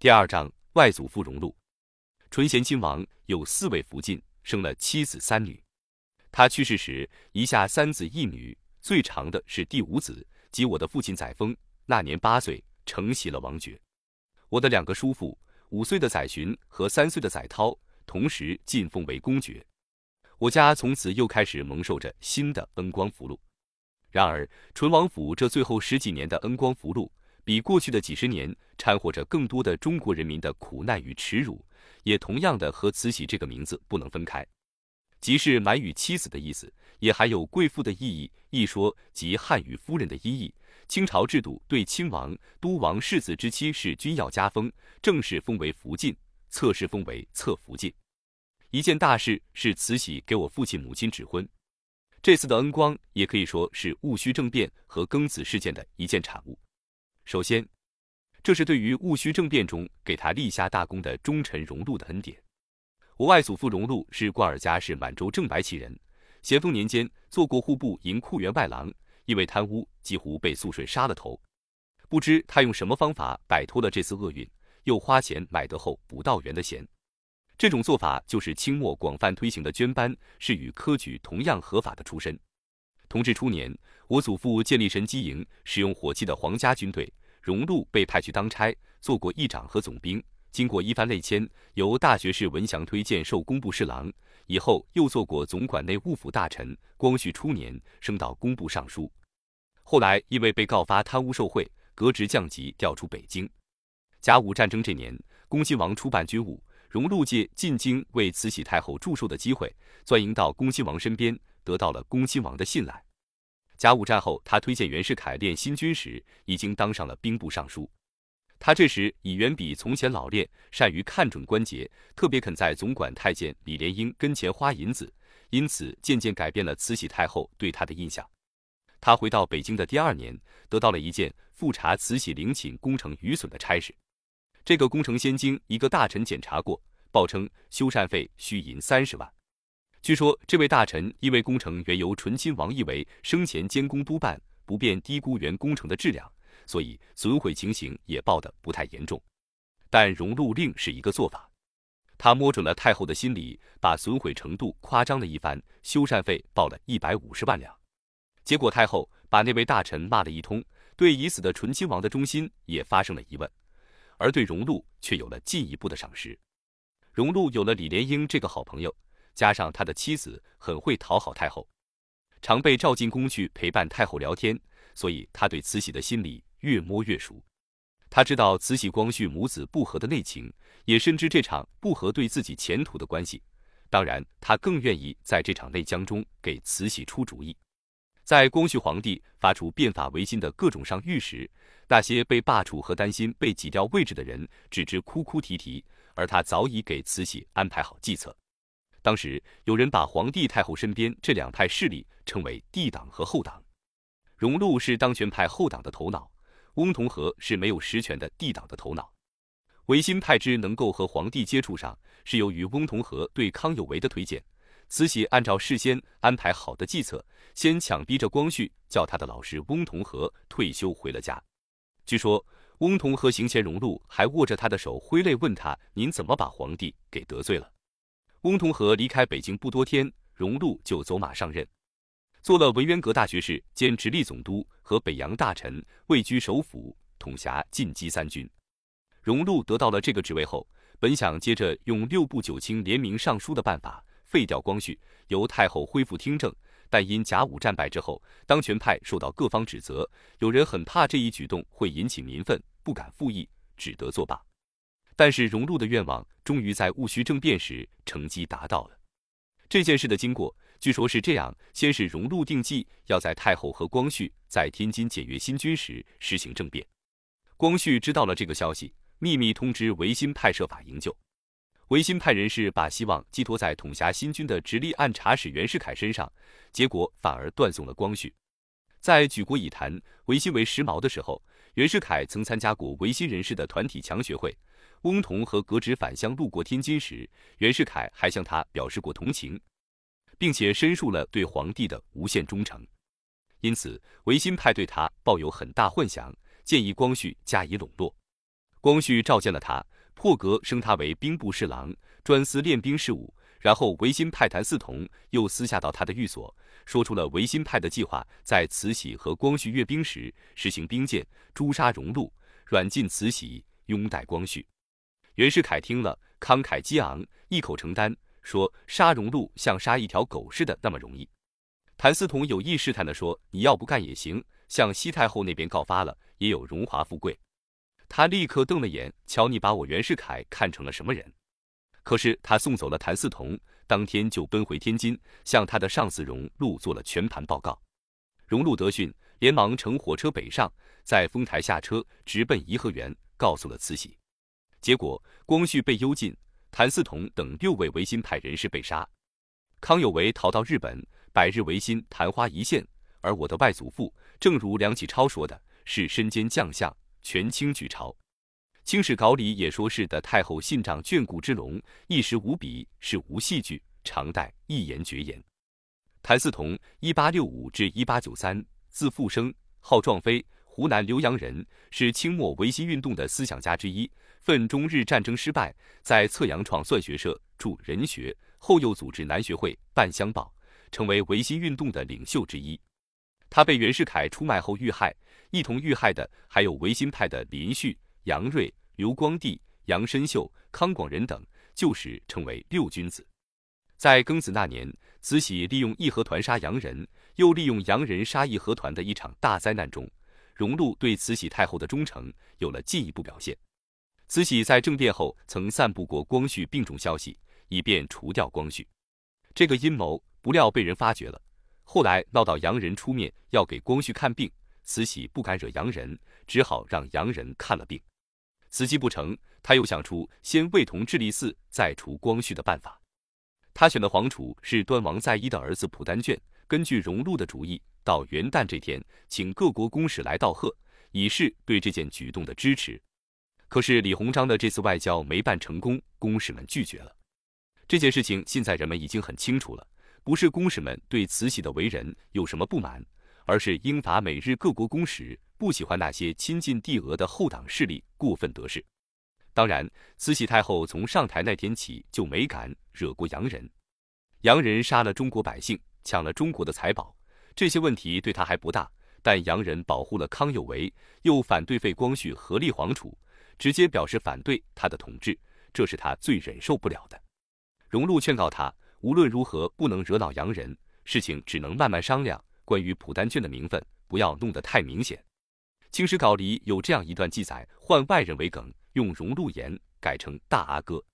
第二章外祖父荣禄。纯贤亲王有四位福晋，生了七子三女。他去世时，遗下三子一女，最长的是第五子，即我的父亲载沣，那年八岁，承袭了王爵。我的两个叔父，五岁的载洵和三岁的载涛，同时晋封为公爵。我家从此又开始蒙受着新的恩光福禄。然而，淳王府这最后十几年的恩光福禄，比过去的几十年掺和着更多的中国人民的苦难与耻辱，也同样的和慈禧这个名字不能分开。即是满语妻子的意思，也含有贵妇的意义。一说即汉语夫人的意义。清朝制度对亲王、都王世子之妻是均要加封，正式封为福晋，侧室封为侧福晋。一件大事是慈禧给我父亲母亲指婚，这次的恩光也可以说是戊戌政变和庚子事件的一件产物。首先，这是对于戊戌政变中给他立下大功的忠臣荣禄的恩典。我外祖父荣禄是瓜尔家氏满洲正白旗人，咸丰年间做过户部银库员外郎，因为贪污几乎被肃顺杀了头。不知他用什么方法摆脱了这次厄运，又花钱买得后补道员的衔。这种做法就是清末广泛推行的捐班，是与科举同样合法的出身。同治初年，我祖父建立神机营，使用火器的皇家军队，荣禄被派去当差，做过议长和总兵。经过一番内迁，由大学士文祥推荐授工部侍郎，以后又做过总管内务府大臣。光绪初年升到工部尚书，后来因为被告发贪污受贿，革职降级，调出北京。甲午战争这年，恭亲王出办军务。荣禄借进京为慈禧太后祝寿的机会，钻营到恭亲王身边，得到了恭亲王的信赖。甲午战后，他推荐袁世凯练新军时，已经当上了兵部尚书。他这时已远比从前老练，善于看准关节，特别肯在总管太监李莲英跟前花银子，因此渐渐改变了慈禧太后对他的印象。他回到北京的第二年，得到了一件复查慈禧陵寝工程余损的差事。这个工程先经一个大臣检查过，报称修缮费需银三十万。据说这位大臣因为工程原由醇亲王奕为生前监工督办，不便低估原工程的质量，所以损毁情形也报得不太严重。但荣禄令是一个做法，他摸准了太后的心理，把损毁程度夸张了一番，修缮费报了一百五十万两。结果太后把那位大臣骂了一通，对已死的醇亲王的忠心也发生了疑问。而对荣禄却有了进一步的赏识。荣禄有了李莲英这个好朋友，加上他的妻子很会讨好太后，常被召进宫去陪伴太后聊天，所以他对慈禧的心理越摸越熟。他知道慈禧光绪母子不和的内情，也深知这场不和对自己前途的关系。当然，他更愿意在这场内僵中给慈禧出主意。在光绪皇帝发出变法维新的各种上谕时，那些被罢黜和担心被挤掉位置的人只知哭哭啼啼，而他早已给慈禧安排好计策。当时有人把皇帝太后身边这两派势力称为帝党和后党。荣禄是当权派后党的头脑，翁同龢是没有实权的帝党的头脑。维新派之能够和皇帝接触上，是由于翁同龢对康有为的推荐。慈禧按照事先安排好的计策，先强逼着光绪叫他的老师翁同龢退休回了家。据说翁同龢行前，荣禄还握着他的手挥泪问他：“您怎么把皇帝给得罪了？”翁同龢离开北京不多天，荣禄就走马上任，做了文渊阁大学士兼直隶总督和北洋大臣，位居首辅，统辖晋冀三军。荣禄得到了这个职位后，本想接着用六部九卿联名上书的办法。废掉光绪，由太后恢复听政，但因甲午战败之后，当权派受到各方指责，有人很怕这一举动会引起民愤，不敢复议，只得作罢。但是荣禄的愿望终于在戊戌政变时成绩达到了。这件事的经过，据说是这样：先是荣禄定计要在太后和光绪在天津检阅新军时实行政变，光绪知道了这个消息，秘密通知维新派设法营救。维新派人士把希望寄托在统辖新军的直隶按察使袁世凯身上，结果反而断送了光绪。在举国以谈维新为时髦的时候，袁世凯曾参加过维新人士的团体强学会。翁同和革职返乡路过天津时，袁世凯还向他表示过同情，并且申述了对皇帝的无限忠诚。因此，维新派对他抱有很大幻想，建议光绪加以笼络。光绪召见了他，破格升他为兵部侍郎，专司练兵事务。然后维新派谭嗣同又私下到他的寓所，说出了维新派的计划，在慈禧和光绪阅兵时实行兵谏，诛杀荣禄，软禁慈禧，拥戴光绪。袁世凯听了，慷慨激昂，一口承担，说杀荣禄像杀一条狗似的那么容易。谭嗣同有意试探地说：“你要不干也行，向西太后那边告发了，也有荣华富贵。”他立刻瞪了眼，瞧你把我袁世凯看成了什么人？可是他送走了谭嗣同，当天就奔回天津，向他的上司荣禄做了全盘报告。荣禄得讯，连忙乘火车北上，在丰台下车，直奔颐和园，告诉了慈禧。结果，光绪被幽禁，谭嗣同等六位维新派人士被杀，康有为逃到日本，百日维新昙花一现。而我的外祖父，正如梁启超说的，是身兼将相，权倾举朝。清史稿里也说是的太后信长眷顾之龙，一时无比，是无戏剧，常待一言绝言。谭嗣同，一八六五至一八九三，字复生，号壮飞，湖南浏阳人，是清末维新运动的思想家之一。奋中日战争失败，在侧阳创算学社，著《人学》，后又组织南学会，办乡报，成为维新运动的领袖之一。他被袁世凯出卖后遇害，一同遇害的还有维新派的林旭、杨锐。刘光第、杨深秀、康广仁等旧时称为六君子。在庚子那年，慈禧利用义和团杀洋人，又利用洋人杀义和团的一场大灾难中，荣禄对慈禧太后的忠诚有了进一步表现。慈禧在政变后曾散布过光绪病重消息，以便除掉光绪。这个阴谋不料被人发觉了。后来闹到洋人出面要给光绪看病，慈禧不敢惹洋人，只好让洋人看了病。此计不成，他又想出先未同智利寺，再除光绪的办法。他选的皇储是端王在一的儿子蒲丹卷，根据荣禄的主意，到元旦这天，请各国公使来道贺，以示对这件举动的支持。可是李鸿章的这次外交没办成功，公使们拒绝了。这件事情现在人们已经很清楚了，不是公使们对慈禧的为人有什么不满，而是英法美日各国公使。不喜欢那些亲近帝俄的后党势力过分得势。当然，慈禧太后从上台那天起就没敢惹过洋人。洋人杀了中国百姓，抢了中国的财宝，这些问题对他还不大。但洋人保护了康有为，又反对废光绪合立皇储，直接表示反对他的统治，这是他最忍受不了的。荣禄劝告他，无论如何不能惹恼洋人，事情只能慢慢商量。关于普丹卷的名分，不要弄得太明显。清史稿里有这样一段记载：换外人为梗，用荣禄言改成大阿哥。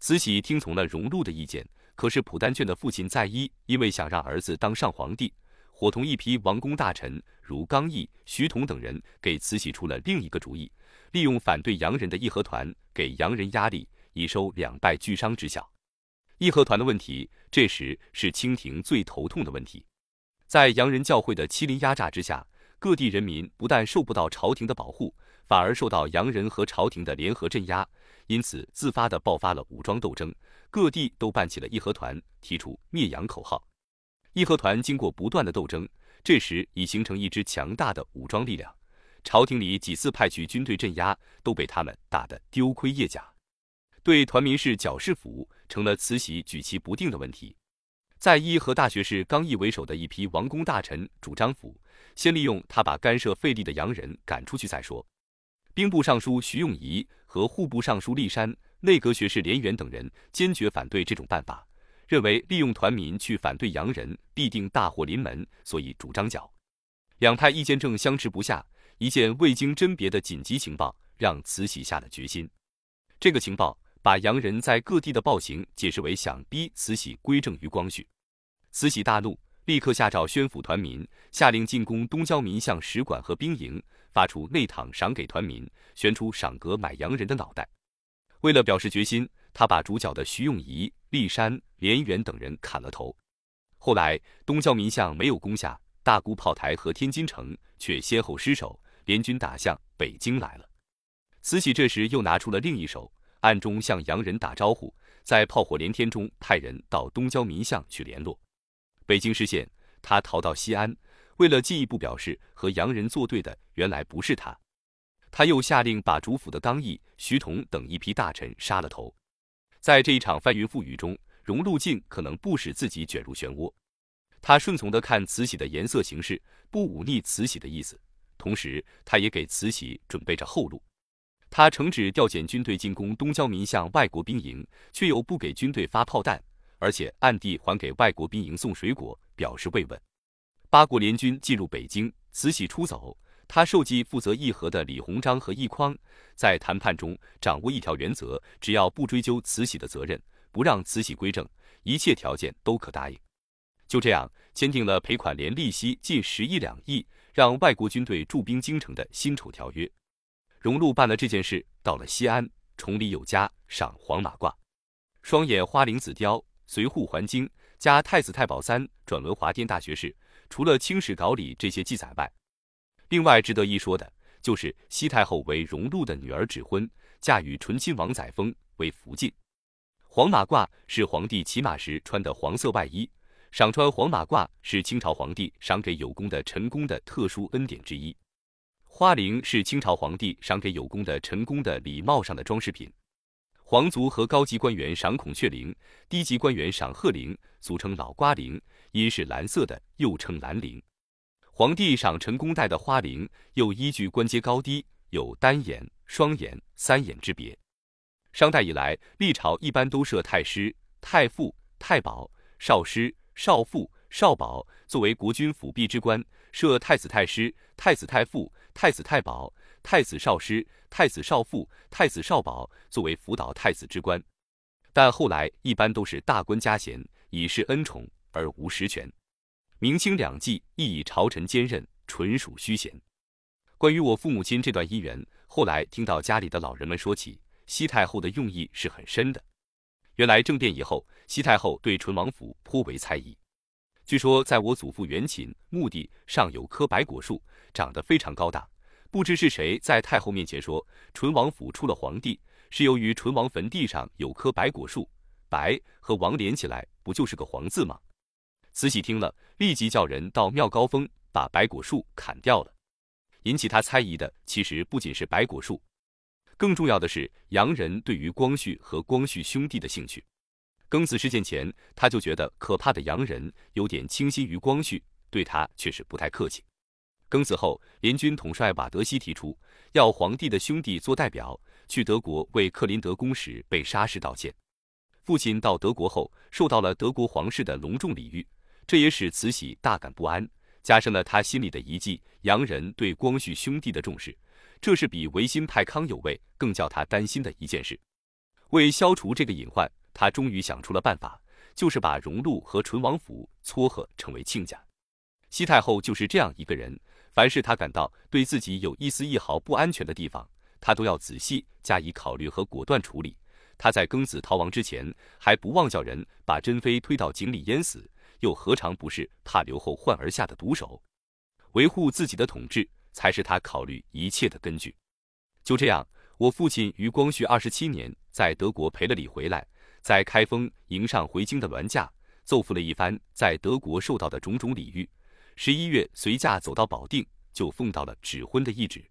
慈禧听从了荣禄的意见，可是普丹卷的父亲在一因为想让儿子当上皇帝，伙同一批王公大臣如刚毅、徐同等人，给慈禧出了另一个主意，利用反对洋人的义和团，给洋人压力，以收两败俱伤之效。义和团的问题，这时是清廷最头痛的问题，在洋人教会的欺凌压榨之下。各地人民不但受不到朝廷的保护，反而受到洋人和朝廷的联合镇压，因此自发的爆发了武装斗争。各地都办起了义和团，提出灭洋口号。义和团经过不断的斗争，这时已形成一支强大的武装力量。朝廷里几次派去军队镇压，都被他们打得丢盔卸甲。对团民是剿市府，成了慈禧举棋不定的问题。在一和大学士刚毅为首的一批王公大臣主张府。先利用他把干涉废立的洋人赶出去再说。兵部尚书徐永仪和户部尚书骊山、内阁学士连元等人坚决反对这种办法，认为利用团民去反对洋人必定大祸临门，所以主张剿。两派意见正相持不下，一件未经甄别的紧急情报让慈禧下了决心。这个情报把洋人在各地的暴行解释为想逼慈禧归正于光绪，慈禧大怒。立刻下诏宣抚团民，下令进攻东交民巷使馆和兵营，发出内帑赏给团民，悬出赏格买洋人的脑袋。为了表示决心，他把主角的徐永仪、骊山、连元等人砍了头。后来东交民巷没有攻下，大沽炮台和天津城却先后失守，联军打向北京来了。慈禧这时又拿出了另一手，暗中向洋人打招呼，在炮火连天中派人到东交民巷去联络。北京失陷，他逃到西安，为了进一步表示和洋人作对的原来不是他。他又下令把主府的刚毅、徐同等一批大臣杀了头。在这一场翻云覆雨中，荣禄尽可能不使自己卷入漩涡。他顺从的看慈禧的颜色行事，不忤逆慈禧的意思，同时他也给慈禧准备着后路。他承旨调遣军队进攻东交民巷外国兵营，却又不给军队发炮弹，而且暗地还给外国兵营送水果，表示慰问。八国联军进入北京，慈禧出走，他授记负责议和的李鸿章和奕匡，在谈判中掌握一条原则：只要不追究慈禧的责任，不让慈禧归正，一切条件都可答应。就这样签订了赔款连利息近十亿两亿，让外国军队驻兵京城的辛丑条约。荣禄办了这件事，到了西安，崇礼有加，赏黄马褂，双眼花翎紫貂，随护还京，加太子太保三，转文华殿大学士。除了清史稿里这些记载外，另外值得一说的就是西太后为荣禄的女儿指婚，嫁与醇亲王载沣为福晋。黄马褂是皇帝骑马时穿的黄色外衣。赏穿黄马褂是清朝皇帝赏给有功的臣工的特殊恩典之一。花翎是清朝皇帝赏给有功的臣工的礼帽上的装饰品。皇族和高级官员赏孔雀翎，低级官员赏鹤翎，俗称老瓜翎，因是蓝色的，又称蓝翎。皇帝赏臣工戴的花翎，又依据官阶高低，有单眼、双眼、三眼之别。商代以来，历朝一般都设太师、太傅、太保、少师。少傅、少保作为国君辅弼之官，设太子太师、太子太傅、太子太保、太子少师、太子少傅、太子少保作为辅导太子之官。但后来一般都是大官加衔，以示恩宠而无实权。明清两季亦以朝臣兼任，纯属虚衔。关于我父母亲这段姻缘，后来听到家里的老人们说起，西太后的用意是很深的。原来政变以后，西太后对淳王府颇为猜疑。据说，在我祖父元寝墓地上有棵白果树，长得非常高大。不知是谁在太后面前说，淳王府出了皇帝，是由于淳王坟地上有棵白果树，白和王连起来，不就是个皇字吗？慈禧听了，立即叫人到庙高峰把白果树砍掉了。引起他猜疑的，其实不仅是白果树。更重要的是，洋人对于光绪和光绪兄弟的兴趣。庚子事件前，他就觉得可怕的洋人有点倾心于光绪，对他却是不太客气。庚子后，联军统帅瓦德西提出要皇帝的兄弟做代表去德国为克林德公使被杀事道歉。父亲到德国后，受到了德国皇室的隆重礼遇，这也使慈禧大感不安，加深了他心里的疑忌：洋人对光绪兄弟的重视。这是比维新派康有为更叫他担心的一件事。为消除这个隐患，他终于想出了办法，就是把荣禄和淳王府撮合成为亲家。西太后就是这样一个人，凡是他感到对自己有一丝一毫不安全的地方，他都要仔细加以考虑和果断处理。他在庚子逃亡之前，还不忘叫人把珍妃推到井里淹死，又何尝不是怕留后患而下的毒手？维护自己的统治。才是他考虑一切的根据。就这样，我父亲于光绪二十七年在德国赔了礼回来，在开封迎上回京的銮驾，奏复了一番在德国受到的种种礼遇。十一月随驾走到保定，就奉到了指婚的懿旨。